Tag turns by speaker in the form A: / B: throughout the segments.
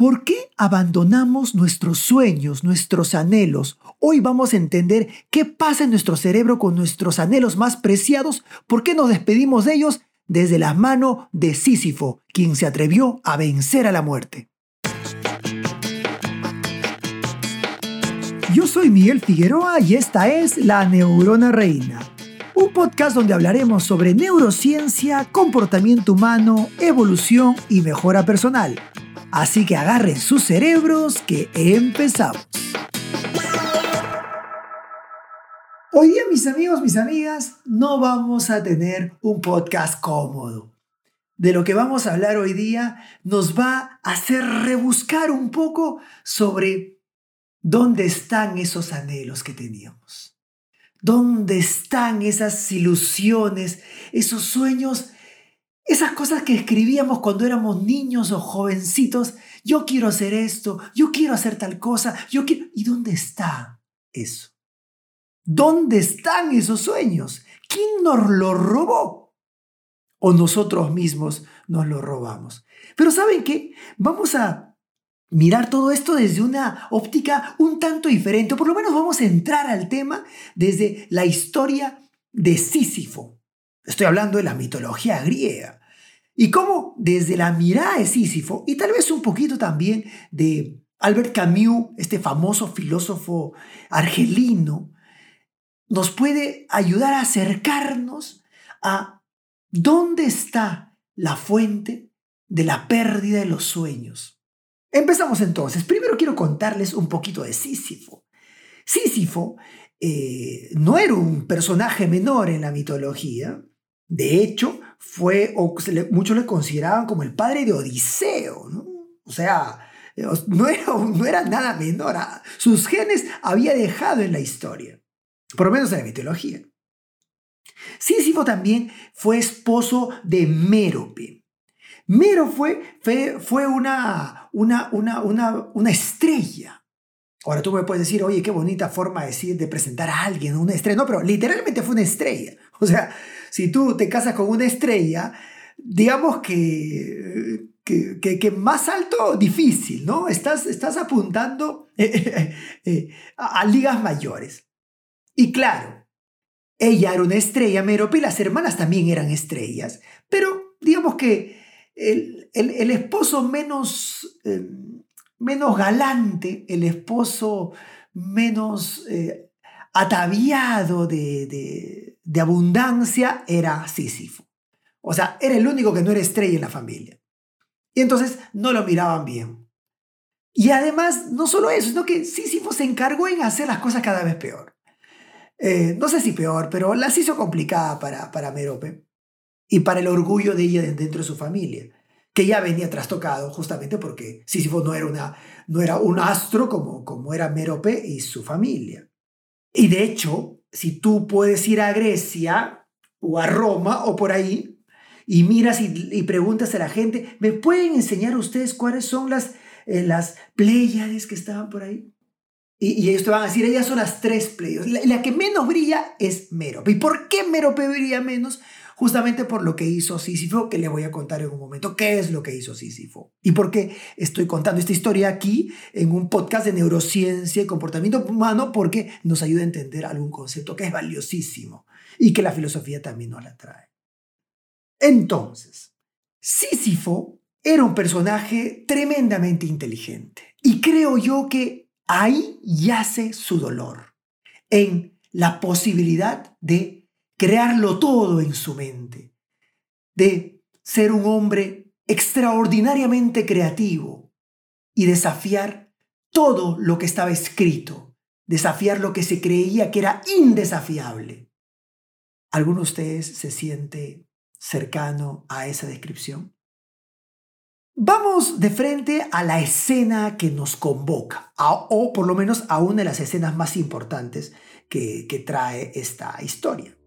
A: ¿Por qué abandonamos nuestros sueños, nuestros anhelos? Hoy vamos a entender qué pasa en nuestro cerebro con nuestros anhelos más preciados, por qué nos despedimos de ellos desde las manos de Sísifo, quien se atrevió a vencer a la muerte. Yo soy Miguel Figueroa y esta es La Neurona Reina, un podcast donde hablaremos sobre neurociencia, comportamiento humano, evolución y mejora personal Así que agarren sus cerebros que empezamos. Hoy día, mis amigos, mis amigas, no vamos a tener un podcast cómodo. De lo que vamos a hablar hoy día nos va a hacer rebuscar un poco sobre dónde están esos anhelos que teníamos. ¿Dónde están esas ilusiones, esos sueños esas cosas que escribíamos cuando éramos niños o jovencitos, yo quiero hacer esto, yo quiero hacer tal cosa, yo quiero... ¿Y dónde está eso? ¿Dónde están esos sueños? ¿Quién nos los robó? ¿O nosotros mismos nos los robamos? Pero ¿saben qué? Vamos a mirar todo esto desde una óptica un tanto diferente, o por lo menos vamos a entrar al tema desde la historia de Sísifo. Estoy hablando de la mitología griega. Y cómo desde la mirada de Sísifo, y tal vez un poquito también de Albert Camus, este famoso filósofo argelino, nos puede ayudar a acercarnos a dónde está la fuente de la pérdida de los sueños. Empezamos entonces. Primero quiero contarles un poquito de Sísifo. Sísifo eh, no era un personaje menor en la mitología. De hecho, fue, o muchos le consideraban como el padre de Odiseo, ¿no? O sea, no era, no era nada menor. Sus genes había dejado en la historia, por lo menos en la mitología. Sísifo también fue esposo de Mérope. Mero fue, fue, una, una, una, una, una estrella. Ahora tú me puedes decir, oye, qué bonita forma de, decir, de presentar a alguien, una estrella. No, pero literalmente fue una estrella. O sea, si tú te casas con una estrella, digamos que, que, más alto, difícil, ¿no? Estás, estás apuntando eh, eh, a, ligas mayores. Y claro, ella era una estrella, Merope, y las hermanas también eran estrellas, pero digamos que el, esposo menos, em, menos galante, el esposo menos eh, ataviado de abundancia era Sísifo. O sea, era el único que no era estrella en la familia. Y entonces no lo miraban bien. Y además, no solo eso, sino que Sísifo se encargó en hacer las cosas cada vez peor. Eh, no sé si peor, pero las hizo complicada para, para Merope y para el orgullo de ella dentro de su familia, que ya venía trastocado justamente porque Sísifo no era, no era un astro como, como era Merope y su familia. Y de hecho, si tú puedes ir a Grecia o a Roma o por ahí y miras y, preguntas a la gente, ¿me pueden enseñar ustedes cuáles son las, eh, las Pléyades que estaban por ahí? Y, ellos te van a decir, ellas son las tres Pleiades. La, la, que menos brilla es Merope. ¿Y por qué Merope brilla menos? Justamente por lo que hizo Sísifo, que le voy a contar en un momento qué es lo que hizo Sísifo y por qué estoy contando esta historia aquí en un podcast de neurociencia y comportamiento humano, porque nos ayuda a entender algún concepto que es valiosísimo y que la filosofía también nos la trae. Entonces, Sísifo era un personaje tremendamente inteligente y creo yo que ahí yace su dolor, en la posibilidad de crearlo todo en su mente, de ser un hombre extraordinariamente creativo y desafiar todo lo que estaba escrito, desafiar lo que se creía que era indesafiable. ¿Alguno de ustedes se siente cercano a esa descripción? Vamos de frente a la escena que nos convoca, o por lo menos a una de las escenas más importantes que, que trae esta historia.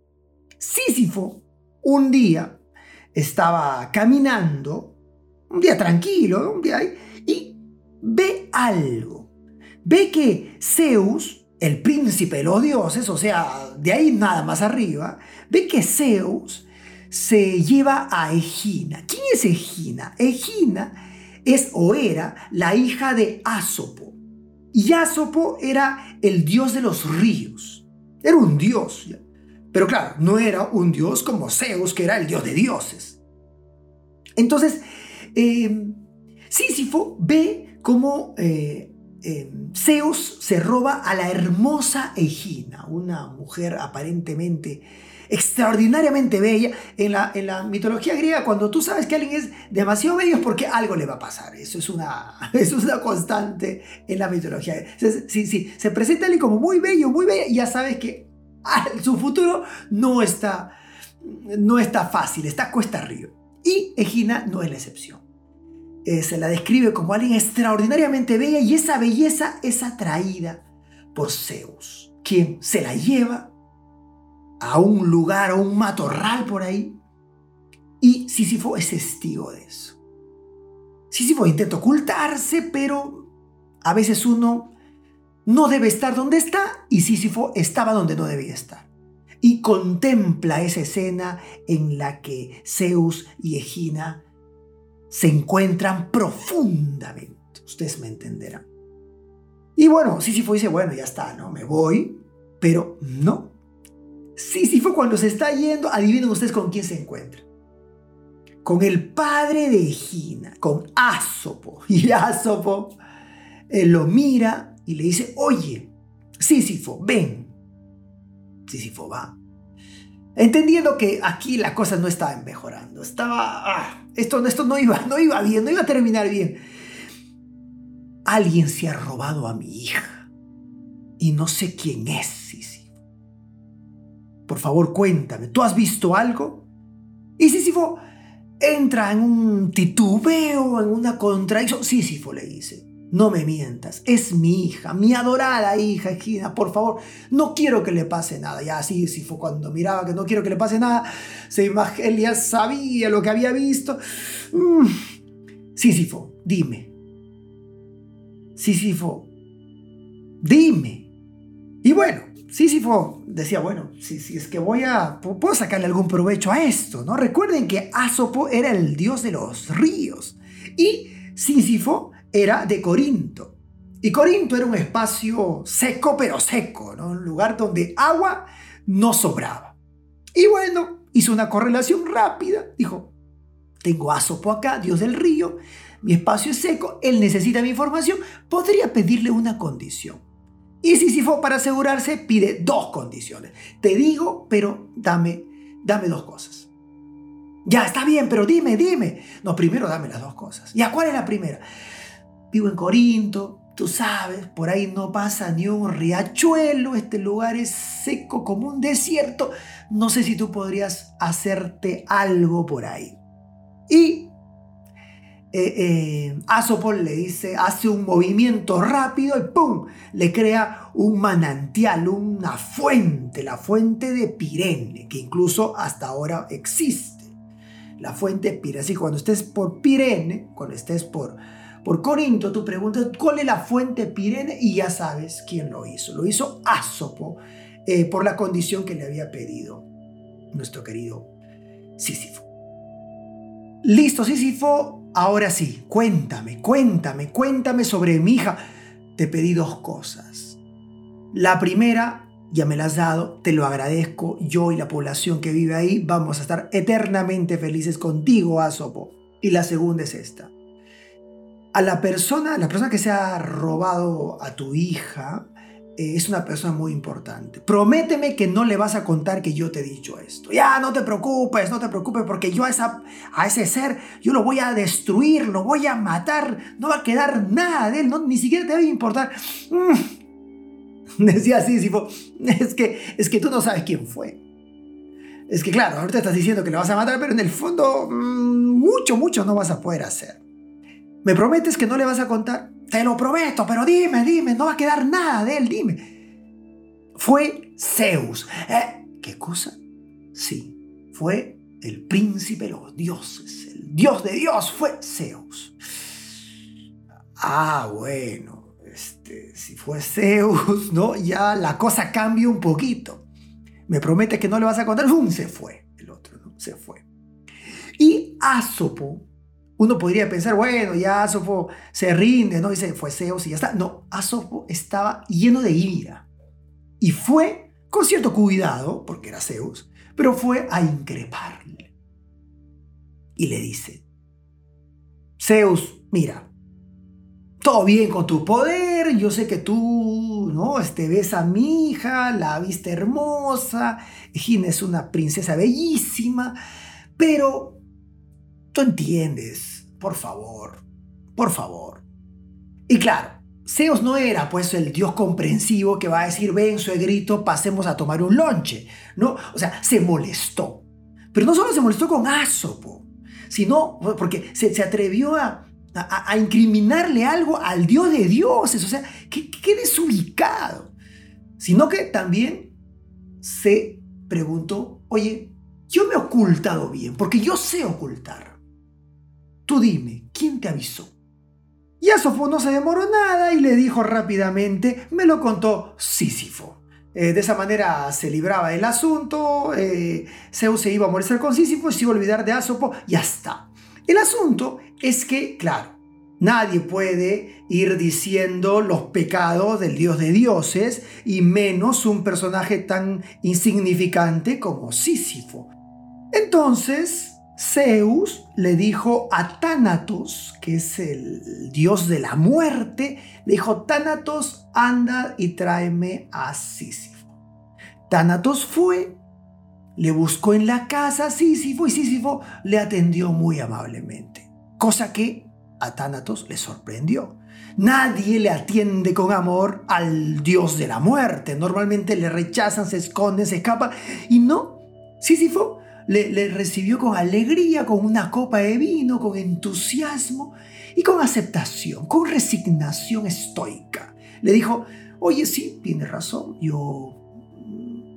A: Sísifo un día estaba caminando, un día tranquilo, un día y ve algo. Ve que Zeus, el príncipe de los dioses, o sea, de ahí nada más arriba, ve que Zeus se lleva a Egina. ¿Quién es Egina? Egina es o era la hija de Asopo. Y Asopo era el dios de los ríos. Era un dios. Pero claro, no era un dios como Zeus, que era el dios de dioses. Entonces, eh, Sísifo ve cómo eh, eh, Zeus se roba a la hermosa Egina, una mujer aparentemente extraordinariamente bella. En la, mitología griega, cuando tú sabes que alguien es demasiado bello es porque algo le va a pasar. Eso es una, eso es una constante en la mitología. Si, si se presenta alguien como muy bello, muy bella, ya sabes que su futuro no está, no está fácil, está cuesta arriba. Y Egina no es la excepción. Eh, se la describe como alguien extraordinariamente bella y esa belleza es atraída por Zeus, quien se la lleva a un lugar, a un matorral por ahí. Y Sísifo es testigo de eso. Sísifo intenta ocultarse, pero a veces uno no debe estar donde está y Sísifo estaba donde no debía estar. Y contempla esa escena en la que Zeus y Egina se encuentran profundamente. Ustedes me entenderán. Y bueno, Sísifo dice, bueno, ya está, ¿no? Me voy, pero no. Sísifo cuando se está yendo, adivinen ustedes con quién se encuentra. Con el padre de Egina, con Asopo. Y Asopo eh, lo mira y le dice, oye, Sísifo, ven. Sísifo va. Entendiendo que aquí la cosa no estaba mejorando, estaba... Ah, esto, esto no, iba, no iba bien, no iba a terminar bien. Alguien se ha robado a mi hija y no sé quién es, Sísifo. Por favor, cuéntame, ¿tú has visto algo? Y Sísifo entra en un titubeo, en una contradicción. Sísifo le dice, no me mientas, es mi hija, mi adorada hija Egina, por favor, no quiero que le pase nada. Ya así, si fue cuando miraba que no quiero que le pase nada, se él ya sabía lo que había visto. Mm. Sísifo, dime. Sísifo, dime. Y bueno, Sísifo decía, bueno, si, si es que voy a, puedo sacarle algún provecho a esto, ¿no? Recuerden que Asopo era el dios de los ríos y Sísifo era de Corinto. Y Corinto era un espacio seco, pero seco, ¿no? un lugar donde agua no sobraba. Y bueno, hizo una correlación rápida. Dijo, tengo a Sopo acá, dios del río, mi espacio es seco, él necesita mi información, podría pedirle una condición. Y Sísifo, para asegurarse, pide dos condiciones. Te digo, pero dame, dame dos cosas. Ya, está bien, pero dime, dime. No, primero dame las dos cosas. ¿Ya cuál es la primera? Vivo en Corinto, tú sabes, por ahí no pasa ni un riachuelo, este lugar es seco como un desierto. No sé si tú podrías hacerte algo por ahí. Y eh, eh, le dice, hace un movimiento rápido y ¡pum! Le crea un manantial, una fuente, la fuente de Pirene, que incluso hasta ahora existe. La fuente de Pirene. Así cuando estés por Pirene, cuando estés por por Corinto, tú preguntas cuál es la fuente Pirene y ya sabes quién lo hizo. Lo hizo Asopo eh, por la condición que le había pedido nuestro querido Sísifo. Listo, Sísifo, ahora sí, cuéntame, cuéntame, cuéntame sobre mi hija. Te pedí dos cosas. La primera, ya me la has dado, te lo agradezco. Yo y la población que vive ahí vamos a estar eternamente felices contigo, Asopo. Y la segunda es esta a la persona, la persona que se ha robado a tu hija, eh, es una persona muy importante. Prométeme que no le vas a contar que yo te he dicho esto. Ya, no te preocupes, no te preocupes, porque yo a, esa, a ese ser, yo lo voy a destruir, lo voy a matar, no va a quedar nada de él, no, ni siquiera te va a importar. Mm. Decía así, es que, es que tú no sabes quién fue. Es que claro, ahorita estás diciendo que le vas a matar, pero en el fondo mm, mucho, mucho no vas a poder hacer. ¿Me prometes que no le vas a contar? Te lo prometo, pero dime, dime, no va a quedar nada de él, dime. Fue Zeus. ¿Eh? ¿Qué cosa? Sí, fue el príncipe de los dioses, el dios de Dios fue Zeus. Ah, bueno, este, si fue Zeus, ¿no? Ya la cosa cambia un poquito. Me promete que no le vas a contar, ¡Bum! se fue el otro, ¿no? Se fue. Y Asopo uno podría pensar, bueno, ya Asopo se rinde, ¿no? Dice, fue Zeus y ya está. No, Asopo estaba lleno de ira. Y fue, con cierto cuidado, porque era Zeus, pero fue a increparle. Y le dice, Zeus, mira, todo bien con tu poder, yo sé que tú, ¿no? Este, ves a mi hija, la viste hermosa, Gina es una princesa bellísima, pero tú entiendes, por favor, por favor. Y claro, Zeus no era pues el dios comprensivo que va a decir, ven, suegrito, pasemos a tomar un lonche, ¿no? O sea, se molestó. Pero no solo se molestó con Asopo, sino porque se, se atrevió a, a, incriminarle algo al Dios de dioses, o sea, qué, desubicado. Sino que también se preguntó, oye, yo me he ocultado bien, porque yo sé ocultar. Tú dime, ¿quién te avisó? Y Asofo no se demoró nada y le dijo rápidamente, me lo contó Sísifo. Eh, de esa manera se libraba el asunto, eh, Zeus se iba a morirse con Sísifo y se iba a olvidar de Asopo, ya está. El asunto es que, claro, nadie puede ir diciendo los pecados del dios de dioses y menos un personaje tan insignificante como Sísifo. Entonces, Zeus le dijo a Tánatos, que es el dios de la muerte, le dijo, Tánatos, anda y tráeme a Sísifo. Tánatos fue le buscó en la casa a Sísifo y Sísifo le atendió muy amablemente, cosa que a Tánatos le sorprendió. Nadie le atiende con amor al dios de la muerte. Normalmente le rechazan, se esconden, se escapan. Y no, Sísifo le, recibió con alegría, con una copa de vino, con entusiasmo y con aceptación, con resignación estoica. Le dijo, oye, sí, tiene razón, yo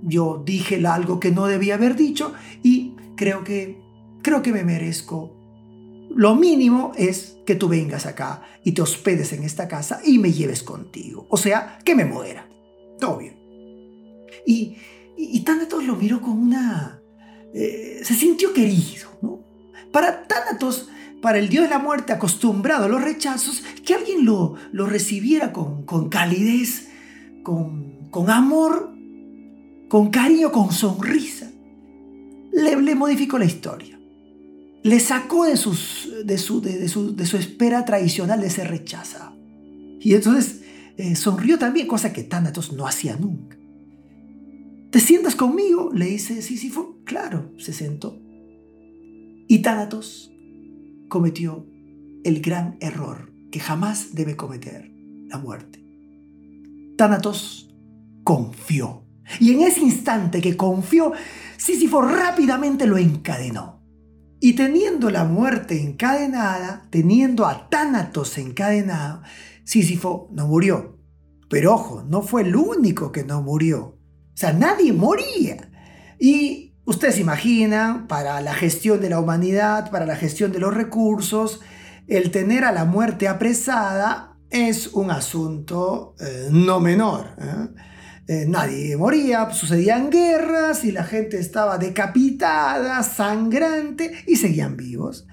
A: yo dije algo que no debía haber dicho y creo que, creo que me merezco. Lo mínimo es que tú vengas acá y te hospedes en esta casa y me lleves contigo. O sea, que me muera. Todo bien. Y, y, lo miró con una... Eh, se sintió querido, ¿no? Para Tánatos, para el dios de la muerte acostumbrado a los rechazos, que alguien lo, lo recibiera con, con calidez, con, con amor, con cariño, con sonrisa, le, le modificó la historia. Le sacó de, sus, de, su, de, su, espera tradicional de ser rechazado. Y entonces eh, sonrió también, cosa que Tánatos no hacía nunca. ¿Te sientas conmigo? Le dice Sísifo. Claro, se sentó. Y Tánatos cometió el gran error que jamás debe cometer la muerte. Tánatos confió y en ese instante que confió, Sísifo rápidamente lo encadenó. Y teniendo la muerte encadenada, teniendo a Tánatos encadenado, Sísifo no murió. Pero ojo, no fue el único que no murió. O sea, nadie moría. Y ustedes imaginan, para la gestión de la humanidad, para la gestión de los recursos, el tener a la muerte apresada es un asunto eh, no menor. ¿eh? Eh, nadie moría, sucedían guerras y la gente estaba decapitada, sangrante y seguían vivos.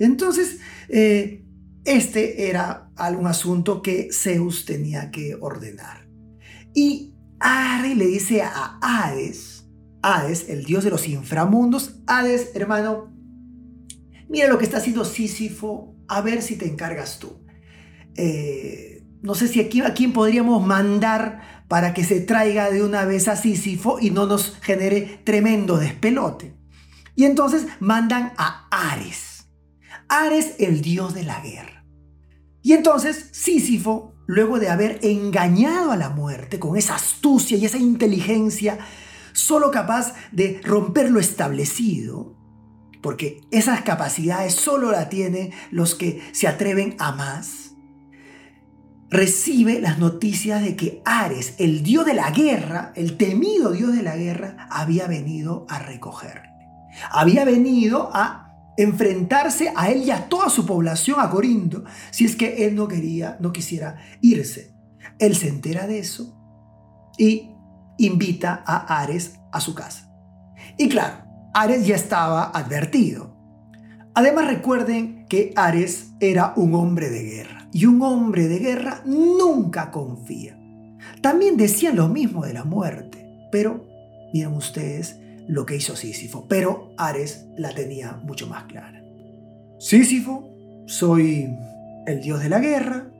A: Entonces, este era algún asunto que Zeus tenía que ordenar. Y Ares le dice a Hades, Hades, el dios de los inframundos, Hades, hermano, mira lo que está haciendo Sísifo, a ver si te encargas tú. Eh, no sé si aquí a quién podríamos mandar para que se traiga de una vez a Sísifo y no nos genere tremendo despelote. Y entonces mandan a Ares. Ares, el dios de la guerra. Y entonces Sísifo, luego de haber engañado a la muerte con esa astucia y esa inteligencia, solo capaz de romper lo establecido, porque esas capacidades solo la tienen los que se atreven a más, recibe las noticias de que Ares, el dios de la guerra, el temido dios de la guerra, había venido a recogerle. Había venido a enfrentarse a él y a toda su población, a Corinto, si es que él no quería, no quisiera irse. Él se entera de eso y invita a Ares a su casa. Y claro, Ares ya estaba advertido. Además recuerden que Ares era un hombre de guerra y un hombre de guerra nunca confía. También decían lo mismo de la muerte, pero miren ustedes lo que hizo Sísifo, pero Ares la tenía mucho más clara. Sísifo, soy el dios de la guerra,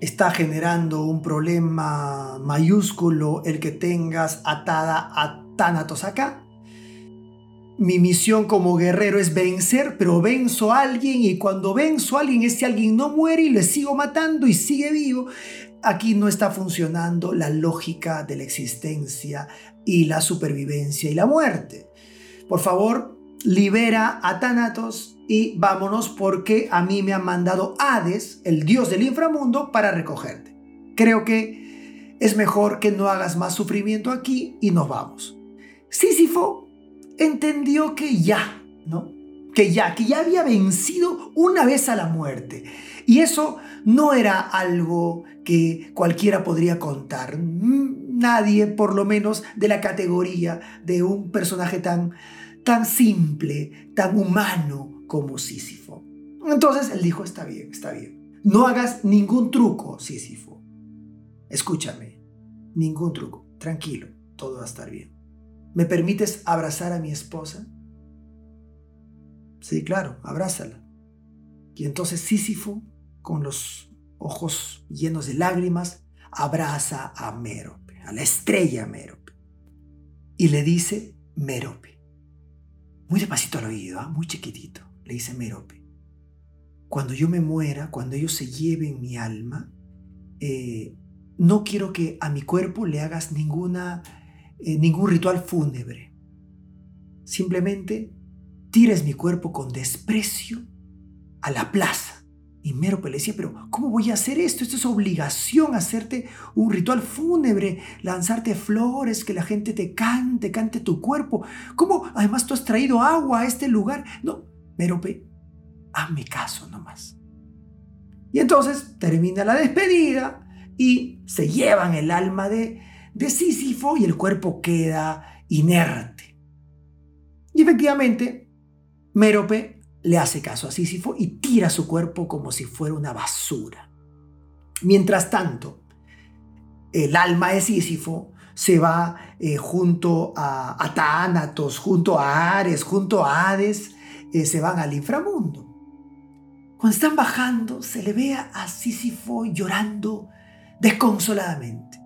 A: está generando un problema mayúsculo el que tengas atada a Tánatos acá. Mi misión como guerrero es vencer, pero venzo a alguien y cuando venzo a alguien, ese alguien no muere y le sigo matando y sigue vivo. Aquí no está funcionando la lógica de la existencia y la supervivencia y la muerte. Por favor, libera a Tánatos y vámonos porque a mí me ha mandado Hades, el dios del inframundo, para recogerte. Creo que es mejor que no hagas más sufrimiento aquí y nos vamos. Sísifo entendió que ya, ¿no? Que ya, que ya había vencido una vez a la muerte. Y eso no era algo que cualquiera podría contar. Nadie, por lo menos de la categoría de un personaje tan, tan simple, tan humano como Sísifo. Entonces él dijo, está bien, está bien. No hagas ningún truco, Sísifo. Escúchame, ningún truco. Tranquilo, todo va a estar bien. ¿Me permites abrazar a mi esposa? Sí, claro, abrázala. Y entonces Sísifo, con los ojos llenos de lágrimas, abraza a Mérope, a la estrella Mérope. Y le dice Mérope. Muy despacito al oído, ¿ah? muy chiquitito, le dice Mérope. Cuando yo me muera, cuando ellos se lleven mi alma, eh, no quiero que a mi cuerpo le hagas ninguna eh, ningún ritual fúnebre. Simplemente tires mi cuerpo con desprecio a la plaza. Y Mérope le decía, pero ¿cómo voy a hacer esto? Esto es obligación, hacerte un ritual fúnebre, lanzarte flores, que la gente te cante, cante tu cuerpo. ¿Cómo? Además tú has traído agua a este lugar. No, Mérope, hazme caso nomás. Y entonces termina la despedida y se llevan el alma de, de Sísifo y el cuerpo queda inerte. Y efectivamente, Mérope le hace caso a Sísifo y tira su cuerpo como si fuera una basura. Mientras tanto, el alma de Sísifo se va eh, junto a, a, Tánatos, junto a Ares, junto a Hades, eh, se van al inframundo. Cuando están bajando, se le ve a Sísifo llorando desconsoladamente.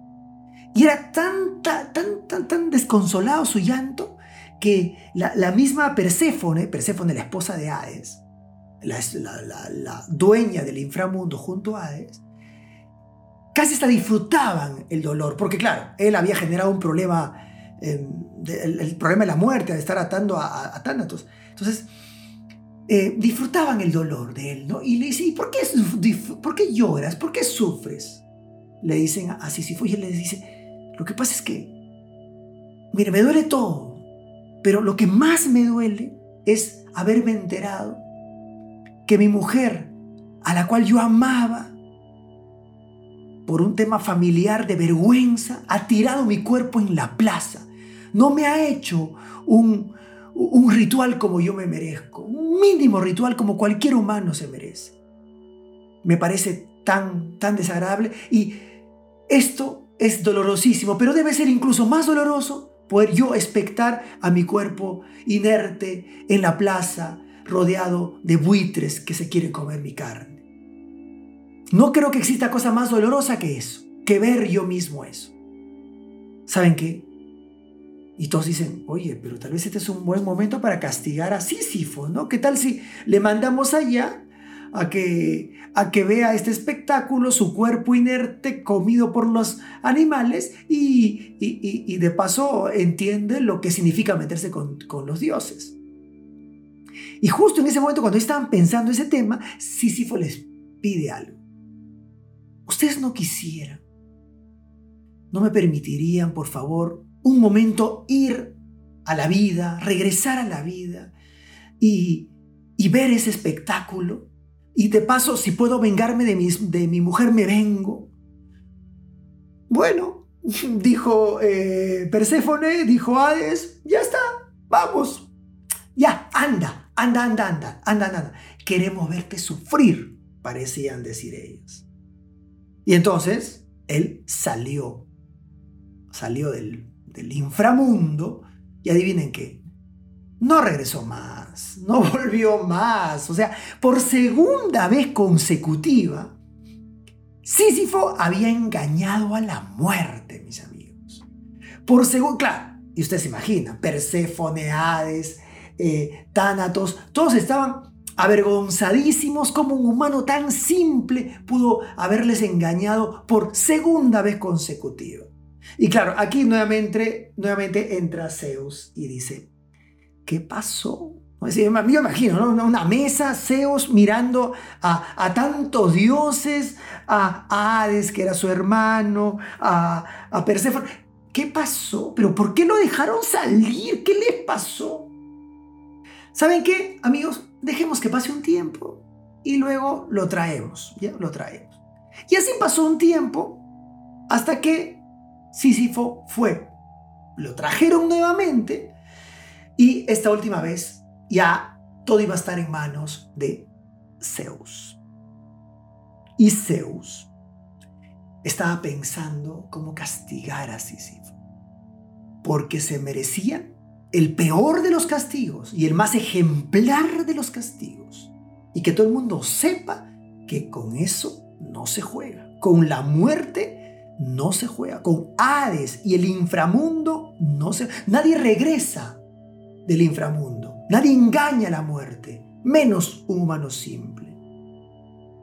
A: Y era tan, tan, tan, tan desconsolado su llanto que la, misma Perséfone, Perséfone la esposa de Hades, la, la, dueña del inframundo junto a Hades, casi hasta disfrutaban el dolor, porque claro, él había generado un problema, em, el, problema de la muerte, de estar atando a, a, Tánatos. Entonces, eh, disfrutaban el dolor de él, ¿no? Y le dice, ¿y por qué, por qué lloras? ¿Por qué sufres? Le dicen a Sísifo y él le dice, lo que pasa es que, mire, me duele todo, pero lo que más me duele es haberme enterado que mi mujer, a la cual yo amaba, por un tema familiar de vergüenza, ha tirado mi cuerpo en la plaza. No me ha hecho un, ritual como yo me merezco, un mínimo ritual como cualquier humano se merece. Me parece tan, tan desagradable y esto es dolorosísimo, pero debe ser incluso más doloroso poder yo expectar a mi cuerpo inerte en la plaza, rodeado de buitres que se quieren comer mi carne. No creo que exista cosa más dolorosa que eso, que ver yo mismo eso. ¿Saben qué? Y todos dicen, oye, pero tal vez este es un buen momento para castigar a Sísifo, ¿no? ¿Qué tal si le mandamos allá a que, a que vea este espectáculo, su cuerpo inerte comido por los animales y, y, de paso entiende lo que significa meterse con, con, los dioses. Y justo en ese momento cuando estaban pensando ese tema, Sísifo les pide algo. Ustedes no quisieran, no me permitirían, por favor, un momento ir a la vida, regresar a la vida y, y ver ese espectáculo y de paso, si puedo vengarme de mi, de mi mujer, me vengo. Bueno, dijo eh, Perséfone, dijo Hades, ya está, vamos. Ya, anda, anda, anda, anda, anda, anda. queremos verte sufrir, parecían decir ellos. Y entonces él salió, salió del, del inframundo y adivinen qué, no regresó más, no volvió más. O sea, por segunda vez consecutiva, Sísifo había engañado a la muerte, mis amigos. Por segunda, claro, y ustedes se imaginan, Perséfone, Hades, eh, Tánatos, todos estaban avergonzadísimos como un humano tan simple pudo haberles engañado por segunda vez consecutiva. Y claro, aquí nuevamente, nuevamente entra Zeus y dice, ¿qué pasó? Yo imagino, ¿no? Una mesa, Zeus mirando a, tantos dioses, a Hades, que era su hermano, a, a Perséfone. ¿Qué pasó? ¿Pero por qué lo dejaron salir? ¿Qué les pasó? ¿Saben qué, amigos? Dejemos que pase un tiempo y luego lo traemos, ¿ya? Lo traemos. Y así pasó un tiempo hasta que Sísifo fue. Lo trajeron nuevamente y esta última vez ya todo iba a estar en manos de Zeus. Y Zeus estaba pensando cómo castigar a Sísifo, porque se merecía el peor de los castigos y el más ejemplar de los castigos. Y que todo el mundo sepa que con eso no se juega. Con la muerte no se juega. Con Hades y el inframundo no se... Nadie regresa del inframundo. Nadie engaña a la muerte, menos un humano simple.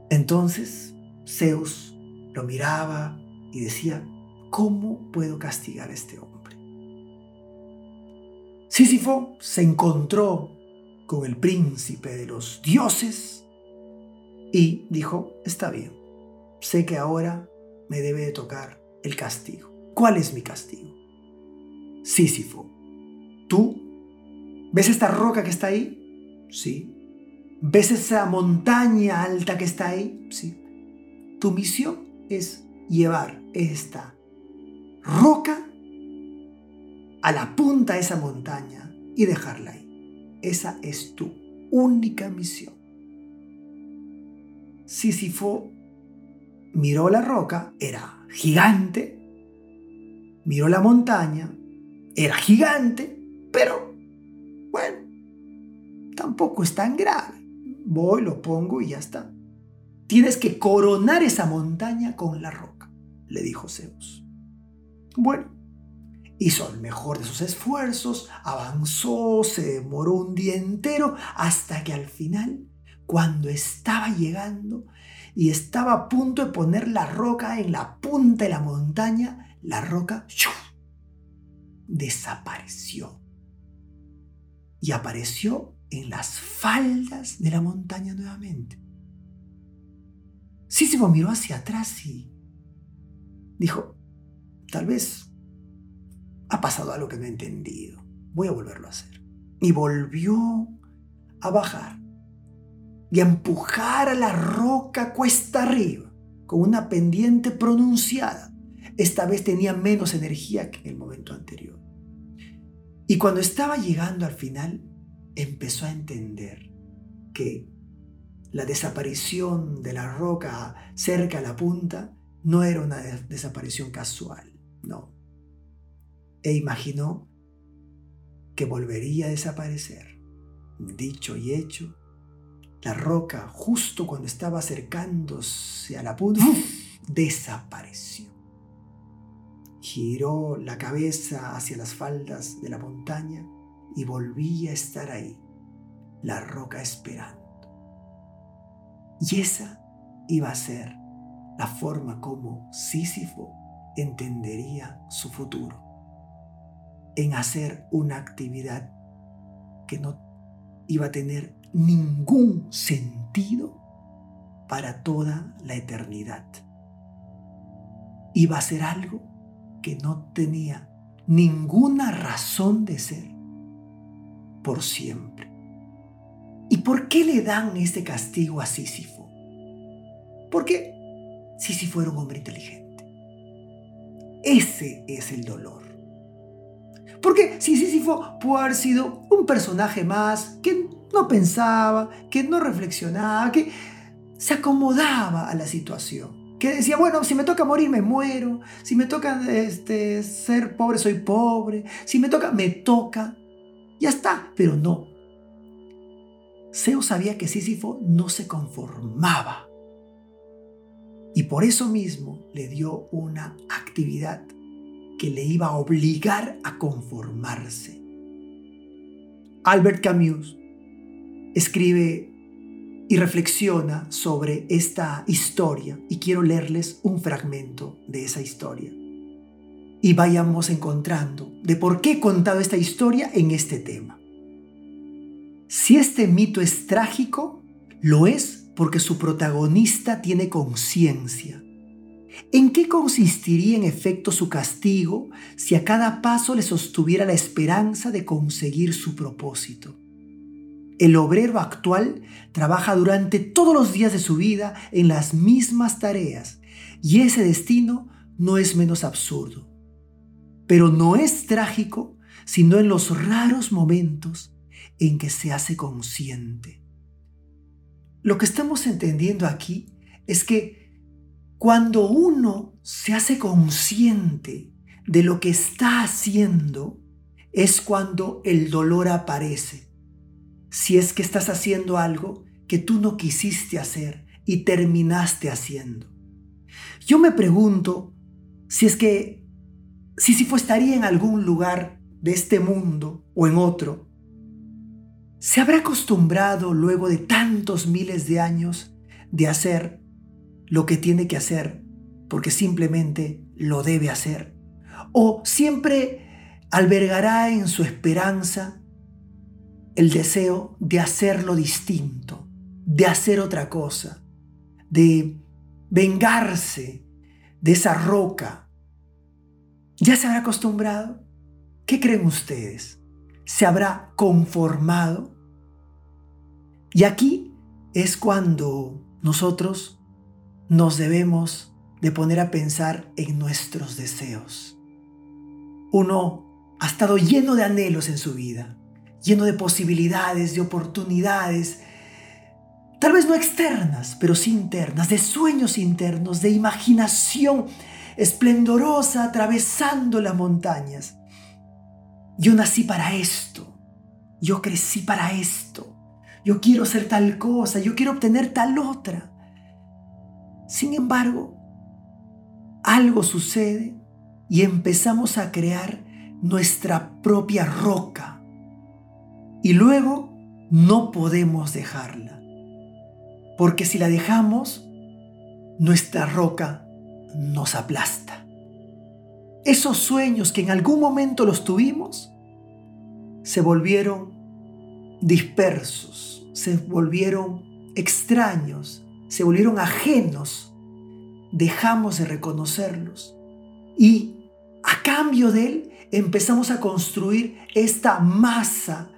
A: Entonces Zeus lo miraba y decía, ¿cómo puedo castigar a este hombre? Sísifo se encontró con el príncipe de los dioses y dijo, está bien, sé que ahora me debe de tocar el castigo. ¿Cuál es mi castigo? Sísifo, tú ¿Ves esta roca que está ahí? Sí. ¿Ves esa montaña alta que está ahí? Sí. Tu misión es llevar esta roca a la punta de esa montaña y dejarla ahí. Esa es tu única misión. Sísifo miró la roca, era gigante, miró la montaña, era gigante, pero bueno, tampoco es tan grave. Voy, lo pongo y ya está. Tienes que coronar esa montaña con la roca, le dijo Zeus. Bueno, hizo el mejor de sus esfuerzos, avanzó, se demoró un día entero, hasta que al final, cuando estaba llegando y estaba a punto de poner la roca en la punta de la montaña, la roca desapareció y apareció en las faldas de la montaña nuevamente. Sísifo miró hacia atrás y dijo, tal vez ha pasado algo que no he entendido, voy a volverlo a hacer. Y volvió a bajar y a empujar a la roca cuesta arriba, con una pendiente pronunciada. Esta vez tenía menos energía que en el momento anterior. Y cuando estaba llegando al final, empezó a entender que la desaparición de la roca cerca a la punta no era una desaparición casual, no. E imaginó que volvería a desaparecer. Dicho y hecho, la roca, justo cuando estaba acercándose a la punta, desapareció giró la cabeza hacia las faldas de la montaña y volvía a estar ahí, la roca esperando. Y esa iba a ser la forma como Sísifo entendería su futuro, en hacer una actividad que no iba a tener ningún sentido para toda la eternidad. Iba a ser algo que no tenía ninguna razón de ser por siempre. ¿Y por qué le dan este castigo a Sísifo? Porque Sísifo era un hombre inteligente. Ese es el dolor. Porque si Sísifo pudo haber sido un personaje más que no pensaba, que no reflexionaba, que se acomodaba a la situación. Que decía, bueno, si me toca morir, me muero. Si me toca este, ser pobre, soy pobre. Si me toca, me toca. Ya está, pero no. Zeus sabía que Sísifo no se conformaba. Y por eso mismo le dio una actividad que le iba a obligar a conformarse. Albert Camus escribe y reflexiona sobre esta historia y quiero leerles un fragmento de esa historia. Y vayamos encontrando de por qué he contado esta historia en este tema. Si este mito es trágico, lo es porque su protagonista tiene conciencia. ¿En qué consistiría en efecto su castigo si a cada paso le sostuviera la esperanza de conseguir su propósito? El obrero actual trabaja durante todos los días de su vida en las mismas tareas y ese destino no es menos absurdo. Pero no es trágico sino en los raros momentos en que se hace consciente. Lo que estamos entendiendo aquí es que cuando uno se hace consciente de lo que está haciendo, es cuando el dolor aparece. Si es que estás haciendo algo que tú no quisiste hacer y terminaste haciendo. Yo me pregunto si es que si Sifo estaría en algún lugar de este mundo o en otro se habrá acostumbrado luego de tantos miles de años de hacer lo que tiene que hacer porque simplemente lo debe hacer. O siempre albergará en su esperanza el deseo de hacerlo distinto, de hacer otra cosa, de vengarse de esa roca. ¿Ya se habrá acostumbrado? ¿Qué creen ustedes? ¿Se habrá conformado? Y aquí es cuando nosotros nos debemos de poner a pensar en nuestros deseos. Uno ha estado lleno de anhelos en su vida, lleno de posibilidades, de oportunidades, tal vez no externas, pero sí internas, de sueños internos, de imaginación esplendorosa atravesando las montañas. Yo nací para esto, yo crecí para esto, yo quiero ser tal cosa, yo quiero obtener tal otra. Sin embargo, algo sucede y empezamos a crear nuestra propia roca. Y luego no podemos dejarla. Porque si la dejamos, nuestra roca nos aplasta. Esos sueños que en algún momento los tuvimos se volvieron dispersos se volvieron extraños, se volvieron ajenos, dejamos de reconocerlos y a cambio de él empezamos a construir esta masa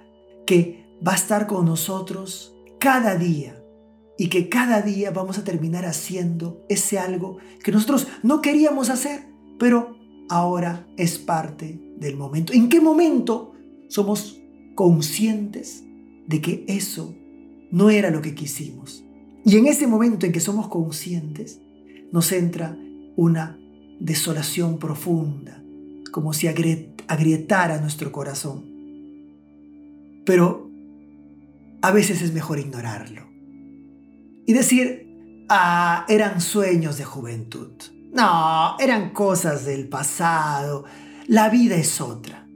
A: que va a estar con nosotros cada día y que cada día vamos a terminar haciendo ese algo que nosotros no queríamos hacer, pero ahora es parte del momento. ¿En qué momento somos conscientes de que eso no era lo que quisimos. Y en ese momento en que somos conscientes, nos entra una desolación profunda, como si agrietara nuestro corazón. Pero a veces es mejor ignorarlo y decir, ah, eran sueños de juventud. No, eran cosas del pasado. La vida es otra.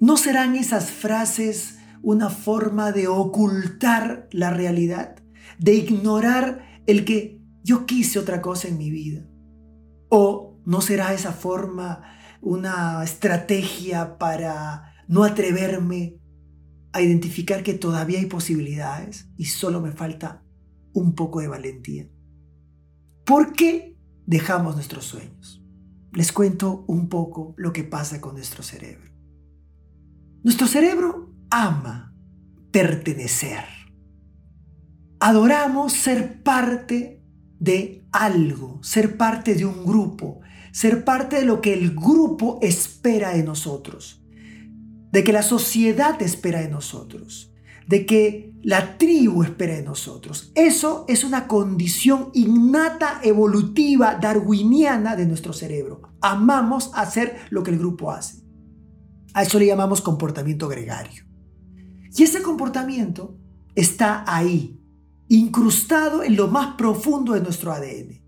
A: ¿No serán esas frases una forma de ocultar la realidad, de ignorar el que yo quise otra cosa en mi vida. ¿O no será esa forma una estrategia para no atreverme a identificar que todavía hay posibilidades y solo me falta un poco de valentía? ¿Por qué dejamos nuestros sueños? Les cuento un poco lo que pasa con nuestro cerebro. Nuestro cerebro ama pertenecer. Adoramos ser parte de algo, ser parte de un grupo, ser parte de lo que el grupo espera de nosotros, de que la sociedad espera de nosotros, de que la tribu espera de nosotros. Eso es una condición innata, evolutiva, darwiniana de nuestro cerebro. Amamos hacer lo que el grupo hace. A eso le llamamos comportamiento gregario. Y ese comportamiento está ahí, incrustado en lo más profundo de nuestro ADN.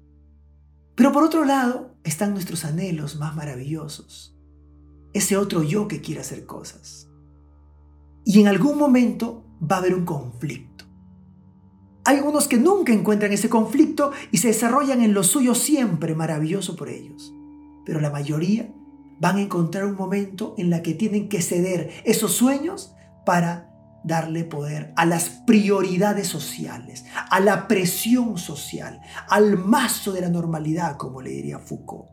A: Pero por otro lado están nuestros anhelos más maravillosos. Ese otro yo que quiere hacer cosas. Y en algún momento va a haber un conflicto. Hay unos que nunca encuentran ese conflicto y se desarrollan en lo suyo siempre, maravilloso por ellos. Pero la mayoría van a encontrar un momento en la que tienen que ceder esos sueños para darle poder a las prioridades sociales, a la presión social, al mazo de la normalidad, como le diría Foucault.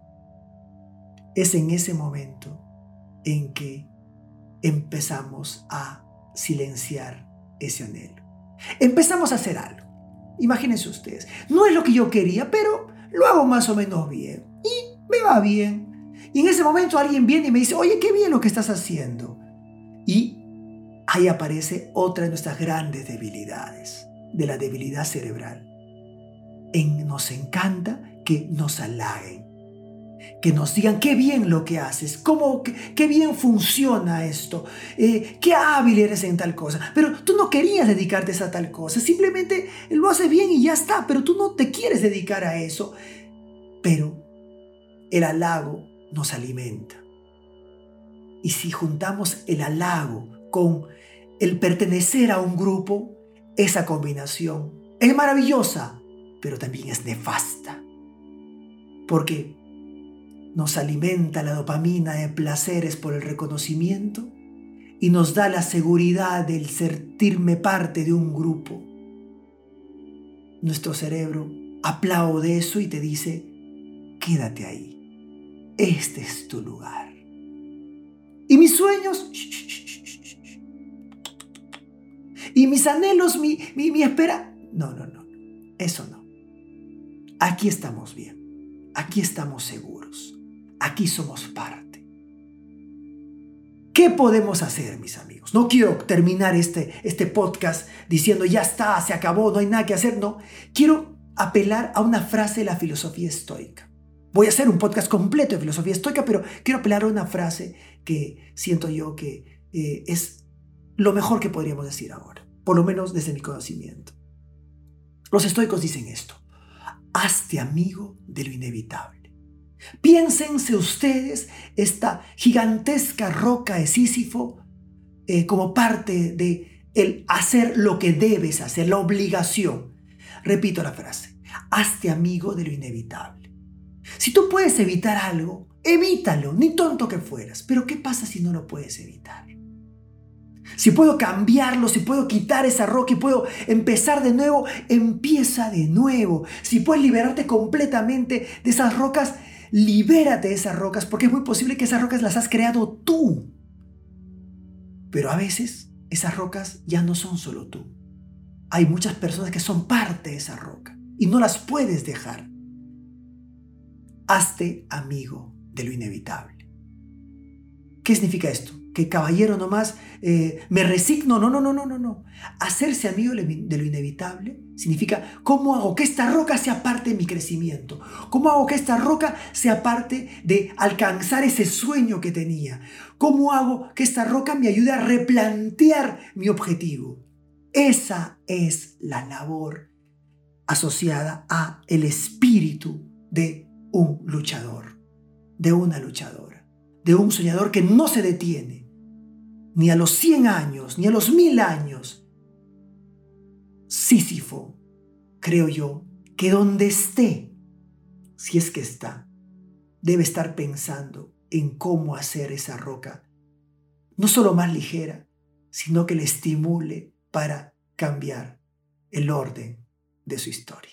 A: Es en ese momento en que empezamos a silenciar ese anhelo. Empezamos a hacer algo. Imagínense ustedes, no es lo que yo quería, pero lo hago más o menos bien y me va bien. Y en ese momento alguien viene y me dice, oye, qué bien lo que estás haciendo. Y ahí aparece otra de nuestras grandes debilidades, de la debilidad cerebral. En, nos encanta que nos halaguen, que nos digan qué bien lo que haces, cómo, qué, bien funciona esto, eh, qué hábil eres en tal cosa. Pero tú no querías dedicarte a tal cosa, simplemente lo haces bien y ya está, pero tú no te quieres dedicar a eso. Pero el halago nos alimenta. Y si juntamos el halago con el pertenecer a un grupo, esa combinación es maravillosa, pero también es nefasta. Porque nos alimenta la dopamina de placeres por el reconocimiento y nos da la seguridad del sentirme parte de un grupo. Nuestro cerebro aplaude eso y te dice, quédate ahí, este es tu lugar. Y mis sueños, y mis anhelos, mi, mi, espera. No, no, no. Eso no. Aquí estamos bien. Aquí estamos seguros. Aquí somos parte. ¿Qué podemos hacer, mis amigos? No quiero terminar este, este podcast diciendo ya está, se acabó, no hay nada que hacer. No, quiero apelar a una frase de la filosofía estoica. Voy a hacer un podcast completo de filosofía estoica, pero quiero apelar a una frase que siento yo que eh, es lo mejor que podríamos decir ahora por lo menos desde mi conocimiento. Los estoicos dicen esto, hazte amigo de lo inevitable. Piénsense ustedes esta gigantesca roca de Sísifo eh, como parte de el hacer lo que debes hacer, la obligación. Repito la frase, hazte amigo de lo inevitable. Si tú puedes evitar algo, evítalo, ni tonto que fueras. Pero ¿qué pasa si no lo puedes evitar? Si puedo cambiarlo, si puedo quitar esa roca y puedo empezar de nuevo, empieza de nuevo. Si puedes liberarte completamente de esas rocas, libérate de esas rocas, porque es muy posible que esas rocas las has creado tú. Pero a veces esas rocas ya no son solo tú. Hay muchas personas que son parte de esa roca y no las puedes dejar. Hazte amigo de lo inevitable. ¿Qué significa esto? Que caballero nomás eh, me resigno. No, no, no, no, no, no. Hacerse amigo de lo inevitable significa cómo hago que esta roca sea parte de mi crecimiento. Cómo hago que esta roca sea parte de alcanzar ese sueño que tenía. Cómo hago que esta roca me ayude a replantear mi objetivo. Esa es la labor asociada a el espíritu de un luchador, de una luchadora, de un soñador que no se detiene, ni a los 100 años, ni a los mil años. Sísifo, creo yo, que donde esté, si es que está, debe estar pensando en cómo hacer esa roca no solo más ligera, sino que le estimule para cambiar el orden de su historia.